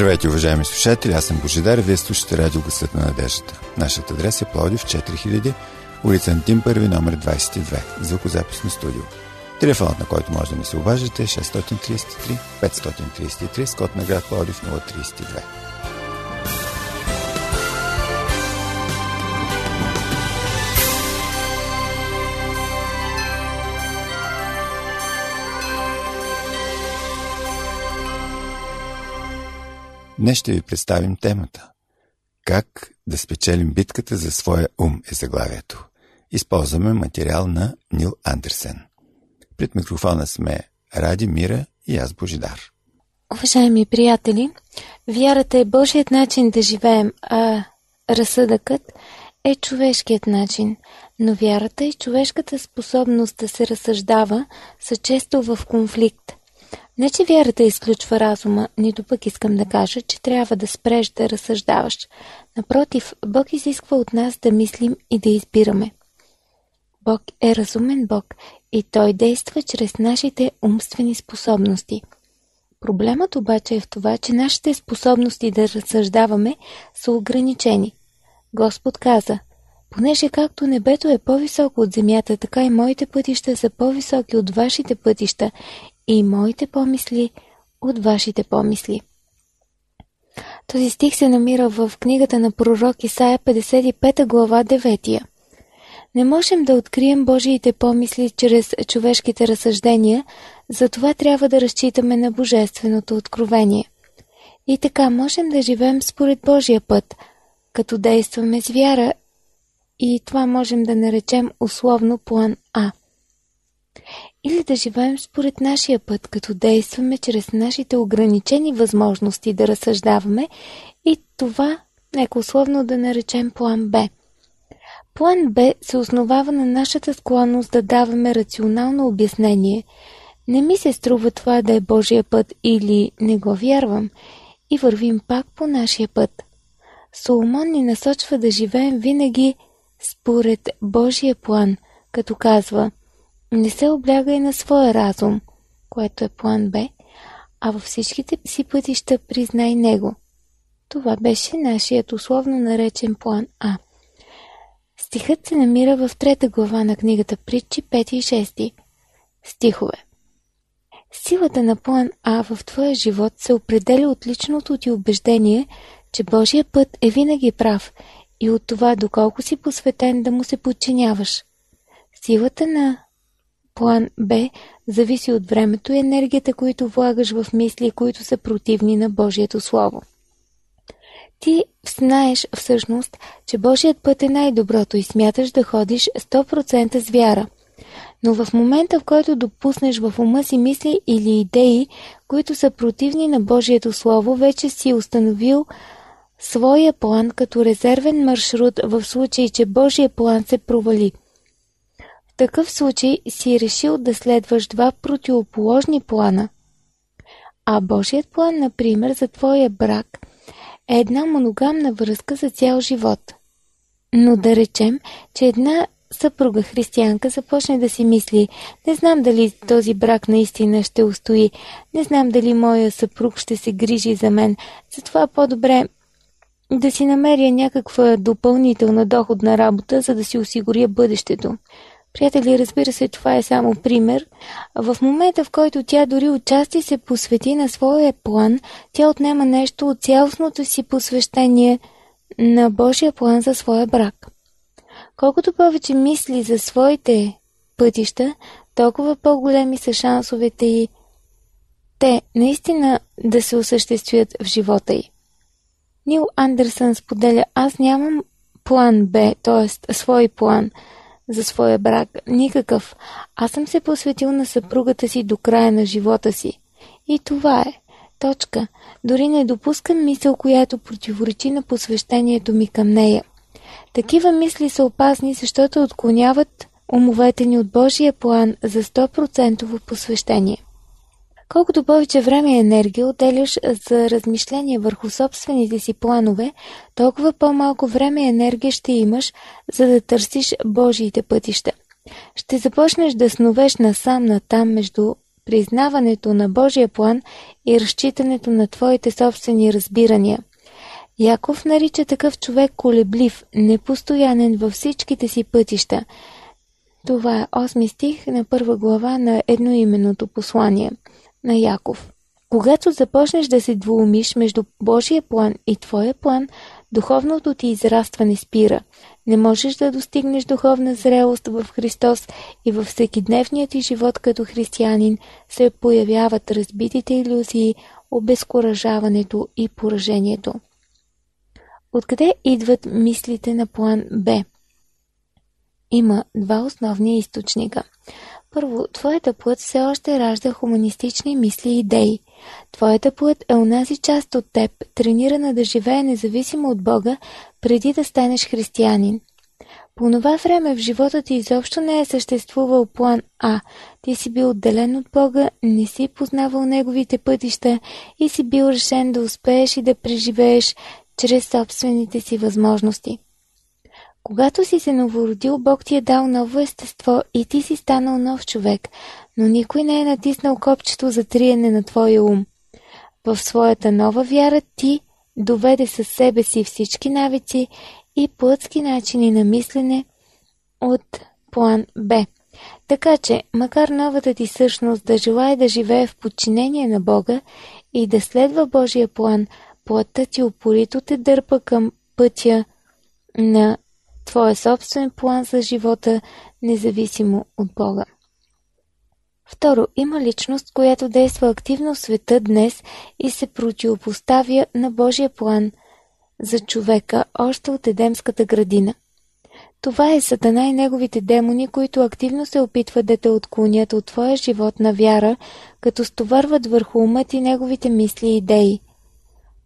Здравейте, уважаеми слушатели, аз съм Божидар вие слушате радио Гъсът на надеждата. Нашият адрес е Плодив 4000, улица Антим 1, номер 22, звукозаписно студио. Телефонът, на който може да ни се обажите е 633 533 с код на град Плодив 032. Днес ще ви представим темата. Как да спечелим битката за своя ум е заглавието. Използваме материал на Нил Андерсен. Пред микрофона сме Ради Мира и аз Божидар. Уважаеми приятели, вярата е Божият начин да живеем, а разсъдъкът е човешкият начин. Но вярата и човешката способност да се разсъждава са често в конфликт. Не, че вярата изключва разума, нито пък искам да кажа, че трябва да спреш да разсъждаваш. Напротив, Бог изисква от нас да мислим и да избираме. Бог е разумен Бог и Той действа чрез нашите умствени способности. Проблемът обаче е в това, че нашите способности да разсъждаваме са ограничени. Господ каза, понеже както небето е по-високо от земята, така и моите пътища са по-високи от вашите пътища и моите помисли от вашите помисли. Този стих се намира в книгата на пророк Исаия 55 глава 9. Не можем да открием Божиите помисли чрез човешките разсъждения, затова трябва да разчитаме на Божественото откровение. И така можем да живеем според Божия път, като действаме с вяра и това можем да наречем условно план А или да живеем според нашия път, като действаме чрез нашите ограничени възможности да разсъждаваме и това нека условно да наречем план Б. План Б се основава на нашата склонност да даваме рационално обяснение. Не ми се струва това да е Божия път или не го вярвам и вървим пак по нашия път. Соломон ни насочва да живеем винаги според Божия план, като казва – не се облягай на своя разум, което е план Б, а във всичките си пътища признай него. Това беше нашият условно наречен план А. Стихът се намира в трета глава на книгата Притчи 5 и 6 стихове. Силата на план А в твоя живот се определя от личното ти убеждение, че Божия път е винаги прав и от това доколко си посветен да му се подчиняваш. Силата на План Б зависи от времето и енергията, които влагаш в мисли, които са противни на Божието Слово. Ти знаеш всъщност, че Божият път е най-доброто и смяташ да ходиш 100% с вяра. Но в момента, в който допуснеш в ума си мисли или идеи, които са противни на Божието Слово, вече си установил своя план като резервен маршрут в случай, че Божия план се провали – такъв случай си решил да следваш два противоположни плана. А Божият план, например, за твоя брак е една моногамна връзка за цял живот. Но да речем, че една съпруга християнка започне да си мисли не знам дали този брак наистина ще устои, не знам дали моя съпруг ще се грижи за мен, затова по-добре да си намеря някаква допълнителна доходна работа, за да си осигуря бъдещето. Приятели, разбира се, това е само пример. В момента, в който тя дори отчасти се посвети на своя план, тя отнема нещо от цялостното си посвещение на Божия план за своя брак. Колкото повече мисли за своите пътища, толкова по-големи са шансовете и те наистина да се осъществят в живота й. Нил Андерсън споделя, аз нямам план Б, т.е. свой план – за своя брак. Никакъв. Аз съм се посветил на съпругата си до края на живота си. И това е. Точка. Дори не допускам мисъл, която противоречи на посвещението ми към нея. Такива мисли са опасни, защото отклоняват умовете ни от Божия план за 100% посвещение. Колкото повече време и енергия отделяш за размишление върху собствените си планове, толкова по-малко време и енергия ще имаш, за да търсиш Божиите пътища. Ще започнеш да сновеш насам натам между признаването на Божия план и разчитането на твоите собствени разбирания. Яков нарича такъв човек колеблив, непостоянен във всичките си пътища. Това е 8 стих на първа глава на едноименното послание на Яков. Когато започнеш да се двоумиш между Божия план и твоя план, духовното ти израстване спира. Не можеш да достигнеш духовна зрелост в Христос и във всекидневния ти живот като християнин се появяват разбитите иллюзии, обезкуражаването и поражението. Откъде идват мислите на план Б? Има два основни източника. Първо, твоята плът все още ражда хуманистични мисли и идеи. Твоята плът е онази част от теб, тренирана да живее независимо от Бога, преди да станеш християнин. По това време в живота ти изобщо не е съществувал план А. Ти си бил отделен от Бога, не си познавал Неговите пътища и си бил решен да успееш и да преживееш чрез собствените си възможности. Когато си се новородил, Бог ти е дал ново естество и ти си станал нов човек, но никой не е натиснал копчето за триене на твоя ум. В своята нова вяра ти доведе със себе си всички навици и плътски начини на мислене от план Б. Така че, макар новата ти същност да желая да живее в подчинение на Бога и да следва Божия план, плътта ти упорито те дърпа към пътя на твоя собствен план за живота, независимо от Бога. Второ, има личност, която действа активно в света днес и се противопоставя на Божия план за човека още от Едемската градина. Това е Сатана и неговите демони, които активно се опитват да те отклонят от твоя живот на вяра, като стоварват върху умът и неговите мисли и идеи.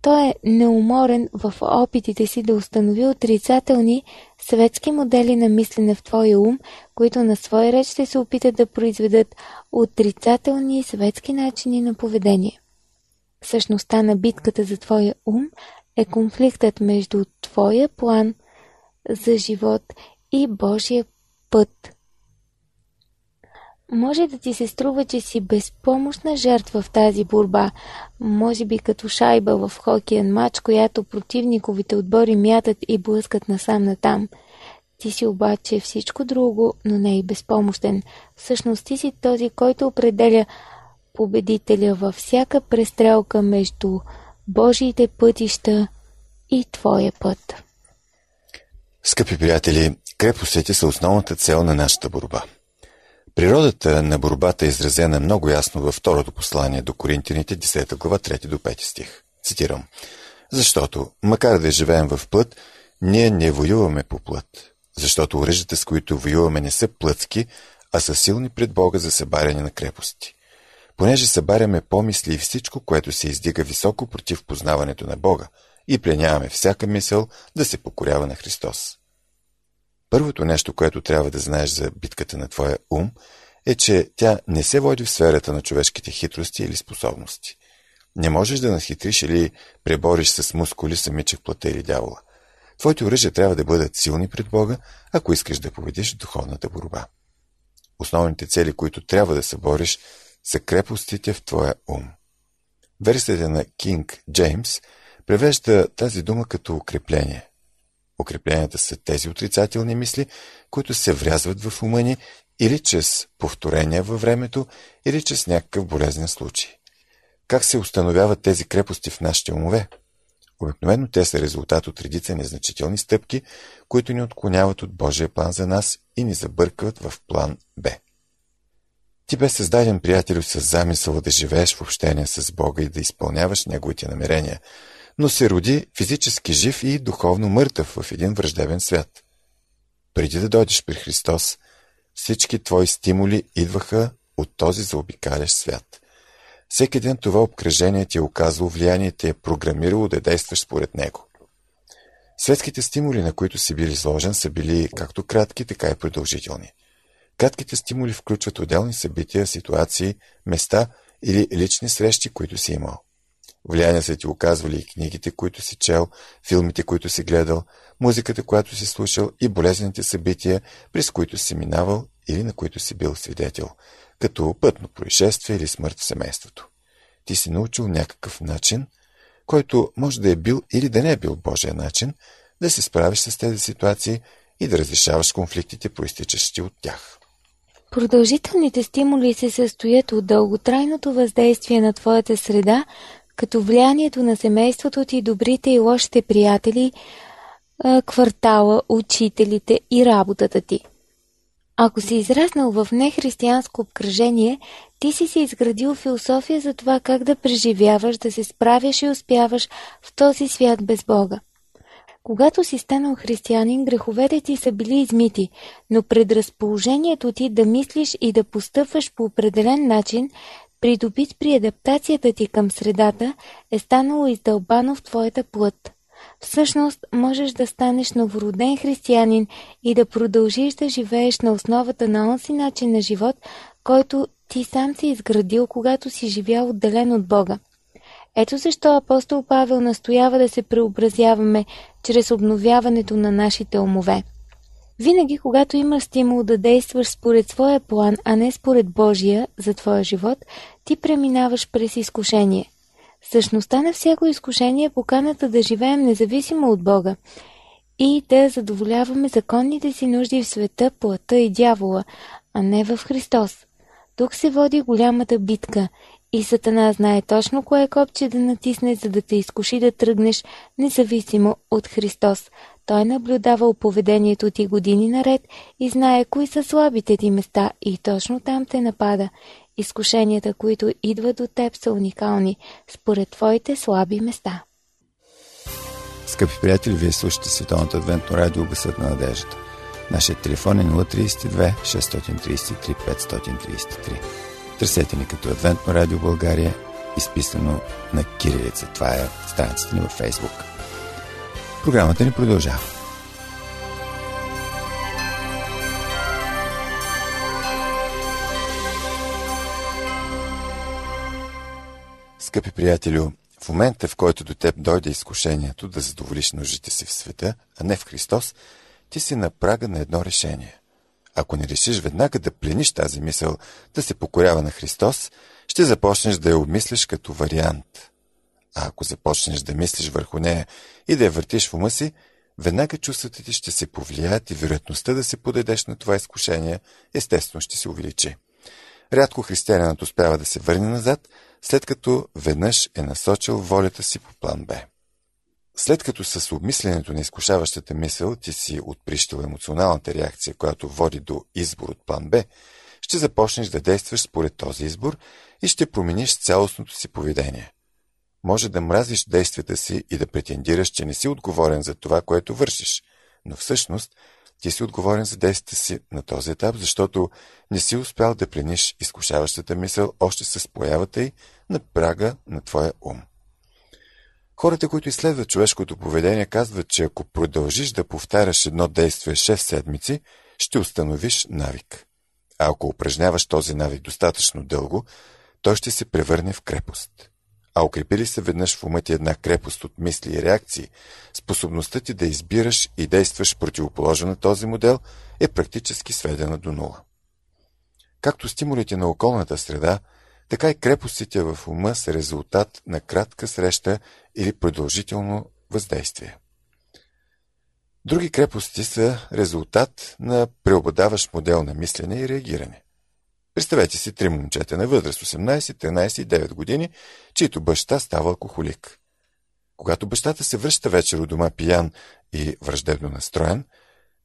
Той е неуморен в опитите си да установи отрицателни светски модели на мислене в твоя ум, които на свой реч ще се опитат да произведат отрицателни светски начини на поведение. Същността на битката за твоя ум е конфликтът между твоя план за живот и Божия път може да ти се струва, че си безпомощна жертва в тази борба, може би като шайба в хокеен матч, която противниковите отбори мятат и блъскат насам натам. Ти си обаче всичко друго, но не и безпомощен. Всъщност ти си този, който определя победителя във всяка престрелка между Божиите пътища и Твоя път. Скъпи приятели, крепостите са основната цел на нашата борба – Природата на борбата е изразена много ясно във второто послание до Коринтините, 10 глава, 3 до 5 стих. Цитирам. Защото, макар да живеем в плът, ние не воюваме по плът. Защото оръжията, с които воюваме, не са плътски, а са силни пред Бога за събаряне на крепости. Понеже събаряме помисли и всичко, което се издига високо против познаването на Бога и пленяваме всяка мисъл да се покорява на Христос. Първото нещо, което трябва да знаеш за битката на твоя ум, е, че тя не се води в сферата на човешките хитрости или способности. Не можеш да нахитриш или пребориш с мускули самичък плата или дявола. Твоите оръжия трябва да бъдат силни пред Бога, ако искаш да победиш духовната борба. Основните цели, които трябва да се бориш, са крепостите в твоя ум. Версията на Кинг Джеймс превежда тази дума като укрепление – Укрепленията са тези отрицателни мисли, които се врязват в ума ни или чрез повторения във времето, или чрез някакъв болезнен случай. Как се установяват тези крепости в нашите умове? Обикновено те са резултат от редица незначителни стъпки, които ни отклоняват от Божия план за нас и ни забъркват в план Б. Ти бе създаден, приятелю, с замисъл да живееш в общение с Бога и да изпълняваш Неговите намерения – но се роди физически жив и духовно мъртъв в един враждебен свят. Преди да дойдеш при Христос, всички твои стимули идваха от този заобикалящ свят. Всеки ден това обкръжение ти е оказало влияние и те е програмирало да действаш според него. Светските стимули, на които си бил изложен, са били както кратки, така и продължителни. Кратките стимули включват отделни събития, ситуации, места или лични срещи, които си имал. Влияние са ти оказвали и книгите, които си чел, филмите, които си гледал, музиката, която си слушал и болезнените събития, през които си минавал или на които си бил свидетел. като пътно происшествие или смърт в семейството. Ти си научил някакъв начин, който може да е бил или да не е бил Божия начин, да се справиш с тези ситуации и да разрешаваш конфликтите, проистичащи от тях. Продължителните стимули се състоят от дълготрайното въздействие на твоята среда, като влиянието на семейството ти, добрите и лошите приятели, квартала, учителите и работата ти. Ако си израснал в нехристиянско обкръжение, ти си си изградил философия за това как да преживяваш, да се справяш и успяваш в този свят без Бога. Когато си станал християнин, греховете ти са били измити, но предразположението ти да мислиш и да постъпваш по определен начин, придобит при адаптацията ти към средата, е станало издълбано в твоята плът. Всъщност, можеш да станеш новороден християнин и да продължиш да живееш на основата на онзи начин на живот, който ти сам си изградил, когато си живял отделен от Бога. Ето защо апостол Павел настоява да се преобразяваме чрез обновяването на нашите умове. Винаги, когато имаш стимул да действаш според своя план, а не според Божия за твоя живот, ти преминаваш през изкушение. Същността на всяко изкушение е поканата да живеем независимо от Бога и да задоволяваме законните си нужди в света, плътта и дявола, а не в Христос. Тук се води голямата битка и Сатана знае точно кое копче да натисне, за да те изкуши да тръгнеш независимо от Христос. Той наблюдава поведението ти години наред и знае кои са слабите ти места и точно там те напада. Изкушенията, които идват до теб, са уникални, според твоите слаби места. Скъпи приятели, вие слушате Световното адвентно радио Гъсът на надеждата. Нашият телефон е 032 633 533. Търсете ни като Адвентно радио България, изписано на кирилица. Това е страницата ни във Фейсбук. Програмата ни продължава. Скъпи приятелю, в момента, в който до теб дойде изкушението да задоволиш нуждите си в света, а не в Христос, ти си на прага на едно решение. Ако не решиш веднага да плениш тази мисъл, да се покорява на Христос, ще започнеш да я обмислиш като вариант. А ако започнеш да мислиш върху нея и да я въртиш в ума си, веднага чувствата ти ще се повлияят и вероятността да се подадеш на това изкушение естествено ще се увеличи. Рядко християнинът успява да се върне назад, след като веднъж е насочил волята си по план Б. След като с обмисленето на изкушаващата мисъл ти си отприщил емоционалната реакция, която води до избор от план Б, ще започнеш да действаш според този избор и ще промениш цялостното си поведение. Може да мразиш действията си и да претендираш, че не си отговорен за това, което вършиш, но всъщност ти си отговорен за действията си на този етап, защото не си успял да плениш изкушаващата мисъл още с появата й на прага на твоя ум. Хората, които изследват човешкото поведение, казват, че ако продължиш да повтаряш едно действие 6 седмици, ще установиш навик. А ако упражняваш този навик достатъчно дълго, той ще се превърне в крепост. А укрепи ли се веднъж в ума ти една крепост от мисли и реакции, способността ти да избираш и действаш противоположен на този модел е практически сведена до нула. Както стимулите на околната среда, така и крепостите в ума са резултат на кратка среща или продължително въздействие. Други крепости са резултат на преобладаващ модел на мислене и реагиране. Представете си три момчета на възраст 18, 13 и 9 години, чието баща става алкохолик. Когато бащата се връща вечер у дома пиян и враждебно настроен,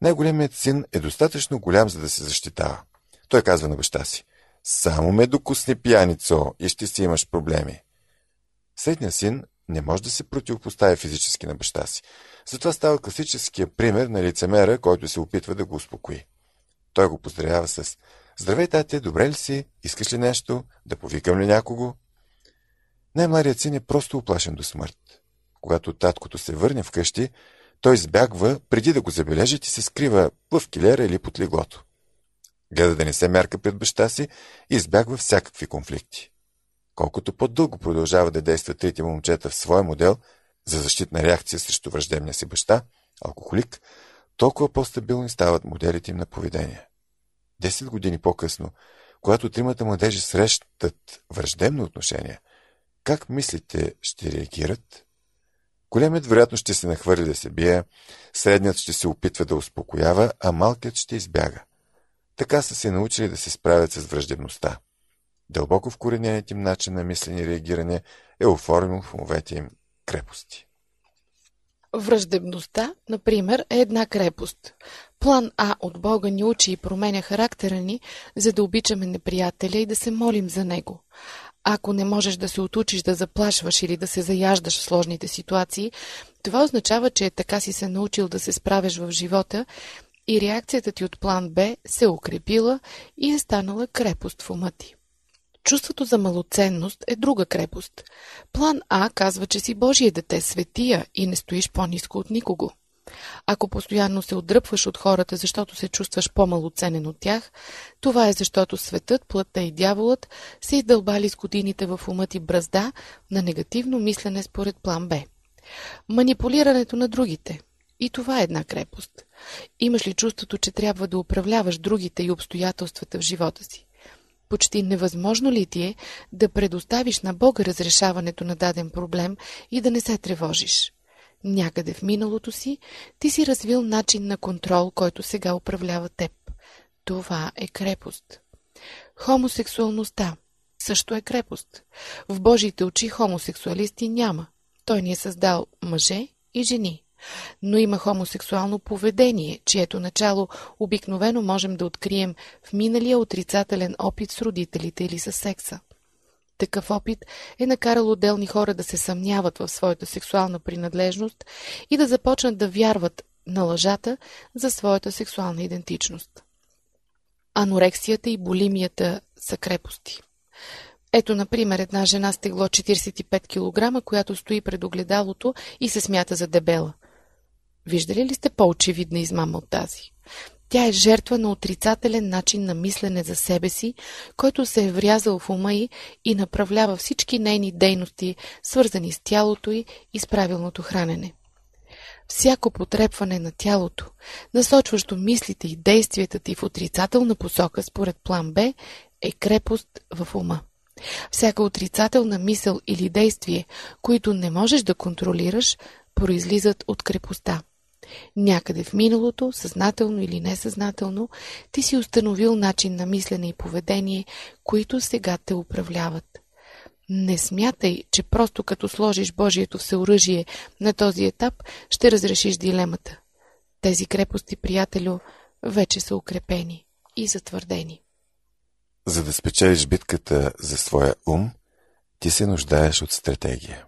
най-големият син е достатъчно голям, за да се защитава. Той казва на баща си – само ме докусне пияницо и ще си имаш проблеми. Средният син не може да се противопоставя физически на баща си. Затова става класическия пример на лицемера, който се опитва да го успокои. Той го поздравява с Здравей, тате, добре ли си? Искаш ли нещо? Да повикам ли някого? Най-младият син е просто оплашен до смърт. Когато таткото се върне вкъщи, той избягва преди да го забележат и се скрива в килера или под леглото. Гледа да не се мерка пред баща си и избягва всякакви конфликти. Колкото по-дълго продължава да действа трите момчета в своя модел за защитна реакция срещу враждебния си баща, алкохолик, толкова по-стабилни стават моделите им на поведение. Десет години по-късно, Когато тримата младежи срещат враждебно отношение, как мислите ще реагират? Големият вероятно ще се нахвърли да се бие, средният ще се опитва да успокоява, а малкият ще избяга. Така са се научили да се справят с враждебността. Дълбоко вкорененият им начин на мислене и реагиране е оформил в умовете им крепости. Враждебността, например, е една крепост. План А от Бога ни учи и променя характера ни, за да обичаме неприятеля и да се молим за него. Ако не можеш да се отучиш да заплашваш или да се заяждаш в сложните ситуации, това означава, че така си се научил да се справиш в живота и реакцията ти от план Б се укрепила и е станала крепост в ума ти. Чувството за малоценност е друга крепост. План А казва, че си Божие дете, светия и не стоиш по-низко от никого. Ако постоянно се отдръпваш от хората, защото се чувстваш по-малоценен от тях, това е защото светът, плътта и дяволът се издълбали с годините в ума ти бразда на негативно мислене според план Б. Манипулирането на другите. И това е една крепост. Имаш ли чувството, че трябва да управляваш другите и обстоятелствата в живота си? Почти невъзможно ли ти е да предоставиш на Бога разрешаването на даден проблем и да не се тревожиш? Някъде в миналото си ти си развил начин на контрол, който сега управлява теб. Това е крепост. Хомосексуалността също е крепост. В Божиите очи хомосексуалисти няма. Той ни е създал мъже и жени. Но има хомосексуално поведение, чието начало обикновено можем да открием в миналия отрицателен опит с родителите или с секса. Такъв опит е накарал отделни хора да се съмняват в своята сексуална принадлежност и да започнат да вярват на лъжата за своята сексуална идентичност. Анорексията и болимията са крепости. Ето, например, една жена с тегло 45 кг, която стои пред огледалото и се смята за дебела. Виждали ли сте по-очевидна измама от тази? Тя е жертва на отрицателен начин на мислене за себе си, който се е врязал в ума й и направлява всички нейни дейности, свързани с тялото й и с правилното хранене. Всяко потрепване на тялото, насочващо мислите и действията ти в отрицателна посока според план Б, е крепост в ума. Всяка отрицателна мисъл или действие, които не можеш да контролираш, произлизат от крепостта. Някъде в миналото, съзнателно или несъзнателно, ти си установил начин на мислене и поведение, които сега те управляват. Не смятай, че просто като сложиш Божието всеоръжие на този етап, ще разрешиш дилемата. Тези крепости, приятелю, вече са укрепени и затвърдени. За да спечелиш битката за своя ум, ти се нуждаеш от стратегия.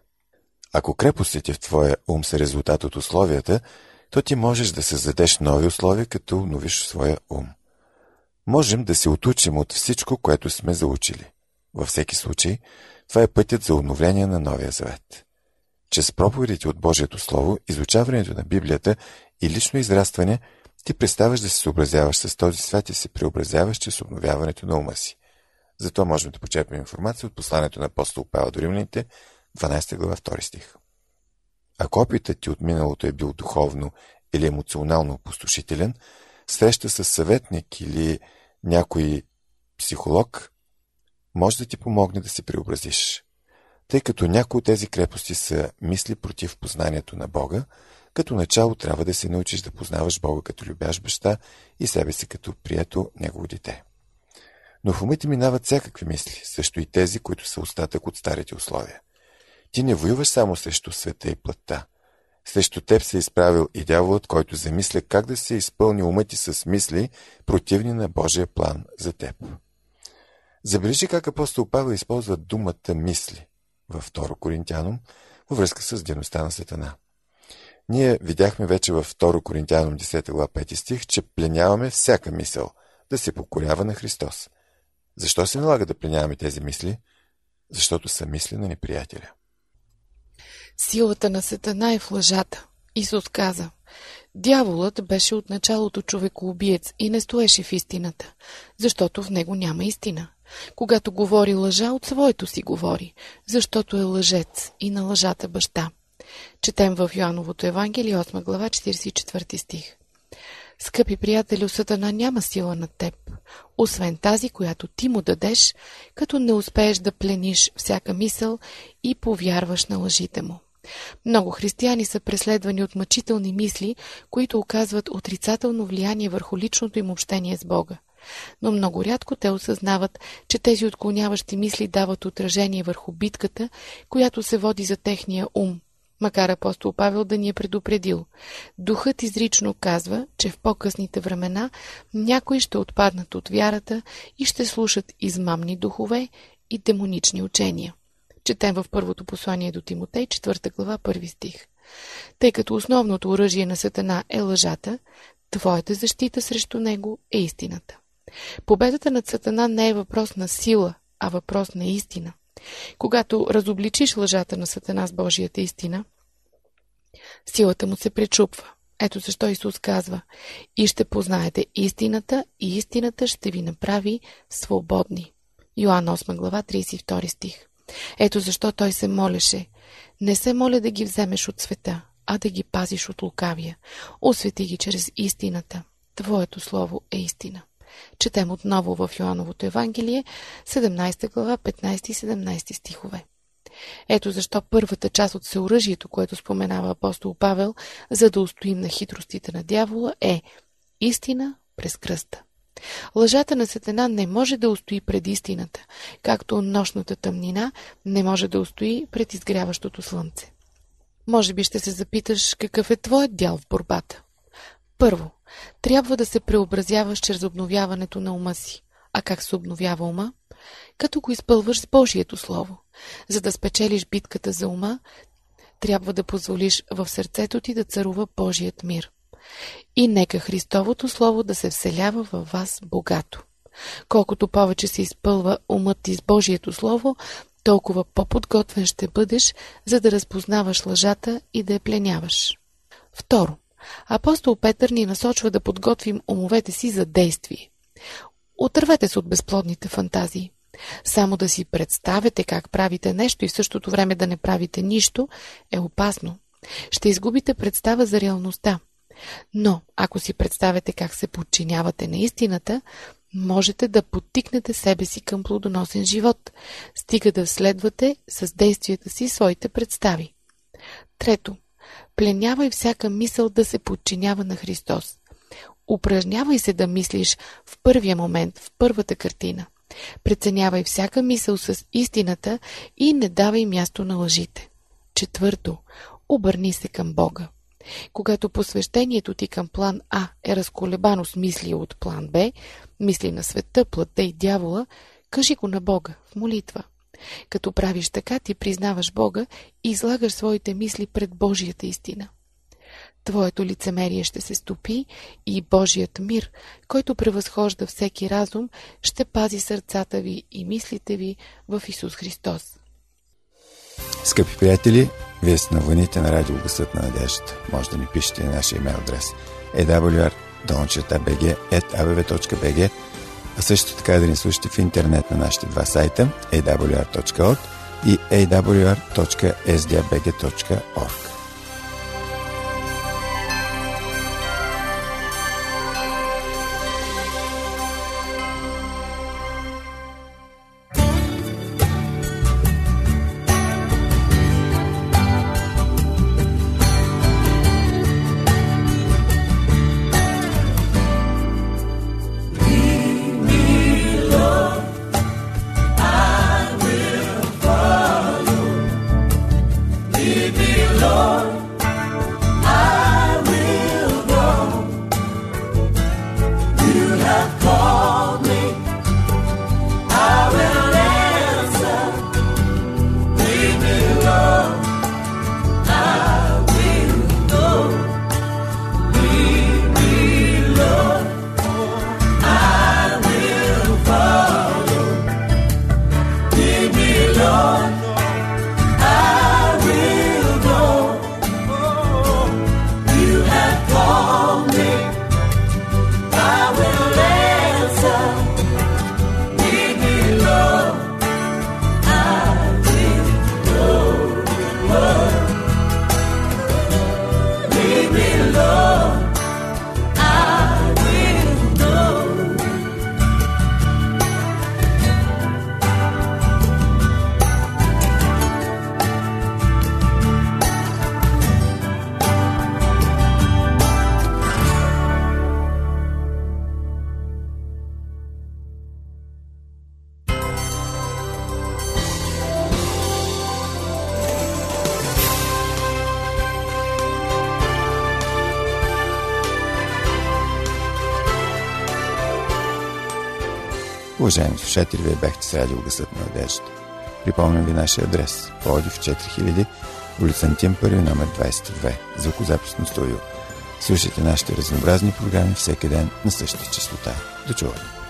Ако крепостите в твоя ум са резултат от условията, то ти можеш да създадеш нови условия, като обновиш своя ум. Можем да се отучим от всичко, което сме заучили. Във всеки случай, това е пътят за обновление на Новия Завет. Чрез проповедите от Божието Слово, изучаването на Библията и лично израстване, ти преставаш да се съобразяваш с този свят и се преобразяваш чрез обновяването на ума си. Зато можем да почерпим информация от посланието на апостол Павел до Римляните, 12 глава 2 стих. Ако опитът ти от миналото е бил духовно или емоционално опустошителен, среща с съветник или някой психолог може да ти помогне да се преобразиш. Тъй като някои от тези крепости са мисли против познанието на Бога, като начало трябва да се научиш да познаваш Бога като любящ баща и себе си като прието Негово дете. Но в умите минават всякакви мисли, също и тези, които са остатък от старите условия. Ти не воюваш само срещу света и плътта. Срещу теб се е изправил и дяволът, който замисля как да се изпълни умът ти с мисли, противни на Божия план за теб. Забележи как апостол Павел използва думата мисли във 2 Коринтянум във връзка с дейността на Сатана. Ние видяхме вече във 2 Коринтянум 10 глава 5 стих, че пленяваме всяка мисъл да се покорява на Христос. Защо се налага да пленяваме тези мисли? Защото са мисли на неприятеля. Силата на Сатана е в лъжата. Исус каза, Дяволът беше от началото човекоубиец и не стоеше в истината, защото в него няма истина. Когато говори лъжа, от своето си говори, защото е лъжец и на лъжата баща. Четем в Йоановото Евангелие 8 глава 44 стих. Скъпи приятели, Сатана няма сила над теб, освен тази, която ти му дадеш, като не успееш да плениш всяка мисъл и повярваш на лъжите му. Много християни са преследвани от мъчителни мисли, които оказват отрицателно влияние върху личното им общение с Бога. Но много рядко те осъзнават, че тези отклоняващи мисли дават отражение върху битката, която се води за техния ум, макар апостол Павел да ни е предупредил. Духът изрично казва, че в по-късните времена някои ще отпаднат от вярата и ще слушат измамни духове и демонични учения. Четем в първото послание до Тимотей, 4 глава, първи стих. Тъй като основното оръжие на Сатана е лъжата, твоята защита срещу него е истината. Победата над Сатана не е въпрос на сила, а въпрос на истина. Когато разобличиш лъжата на Сатана с Божията истина, силата му се пречупва. Ето защо Исус казва и ще познаете истината и истината ще ви направи свободни. Йоан 8 глава 32 стих. Ето защо той се молеше. Не се моля да ги вземеш от света, а да ги пазиш от лукавия. Освети ги чрез истината. Твоето слово е истина. Четем отново в Йоановото Евангелие, 17 глава, 15 и 17 стихове. Ето защо първата част от съоръжието, което споменава апостол Павел, за да устоим на хитростите на дявола, е истина през кръста. Лъжата на Сатана не може да устои пред истината, както нощната тъмнина не може да устои пред изгряващото слънце. Може би ще се запиташ какъв е твоят дял в борбата. Първо, трябва да се преобразяваш чрез обновяването на ума си. А как се обновява ума? Като го изпълваш с Божието Слово. За да спечелиш битката за ума, трябва да позволиш в сърцето ти да царува Божият мир. И нека Христовото Слово да се вселява във вас богато. Колкото повече се изпълва умът ти с Божието Слово, толкова по-подготвен ще бъдеш, за да разпознаваш лъжата и да я пленяваш. Второ, апостол Петър ни насочва да подготвим умовете си за действие. Отървете се от безплодните фантазии. Само да си представяте как правите нещо и в същото време да не правите нищо е опасно. Ще изгубите представа за реалността. Но, ако си представяте как се подчинявате на истината, можете да подтикнете себе си към плодоносен живот, стига да следвате с действията си своите представи. Трето, пленявай всяка мисъл да се подчинява на Христос. Упражнявай се да мислиш в първия момент, в първата картина. Преценявай всяка мисъл с истината и не давай място на лъжите. Четвърто, обърни се към Бога. Когато посвещението ти към план А е разколебано с мисли от план Б, мисли на света, плътта и дявола, кажи го на Бога в молитва. Като правиш така, ти признаваш Бога и излагаш своите мисли пред Божията истина. Твоето лицемерие ще се стопи и Божият мир, който превъзхожда всеки разум, ще пази сърцата ви и мислите ви в Исус Христос. Скъпи приятели, вие сте на вълните на радио Гъсът на надеждата. Може да ни пишете на нашия имейл адрес awr.bg, а също така да ни слушате в интернет на нашите два сайта awr.org и awr.sdabg.org. Уважаеми слушатели, вие бяхте с радио Гъсът на надеждата. Припомням ви нашия адрес. Плодив 4000, улица Антим 1, номер 22, звукозаписно студио. Слушайте нашите разнообразни програми всеки ден на същата частота. До чуване!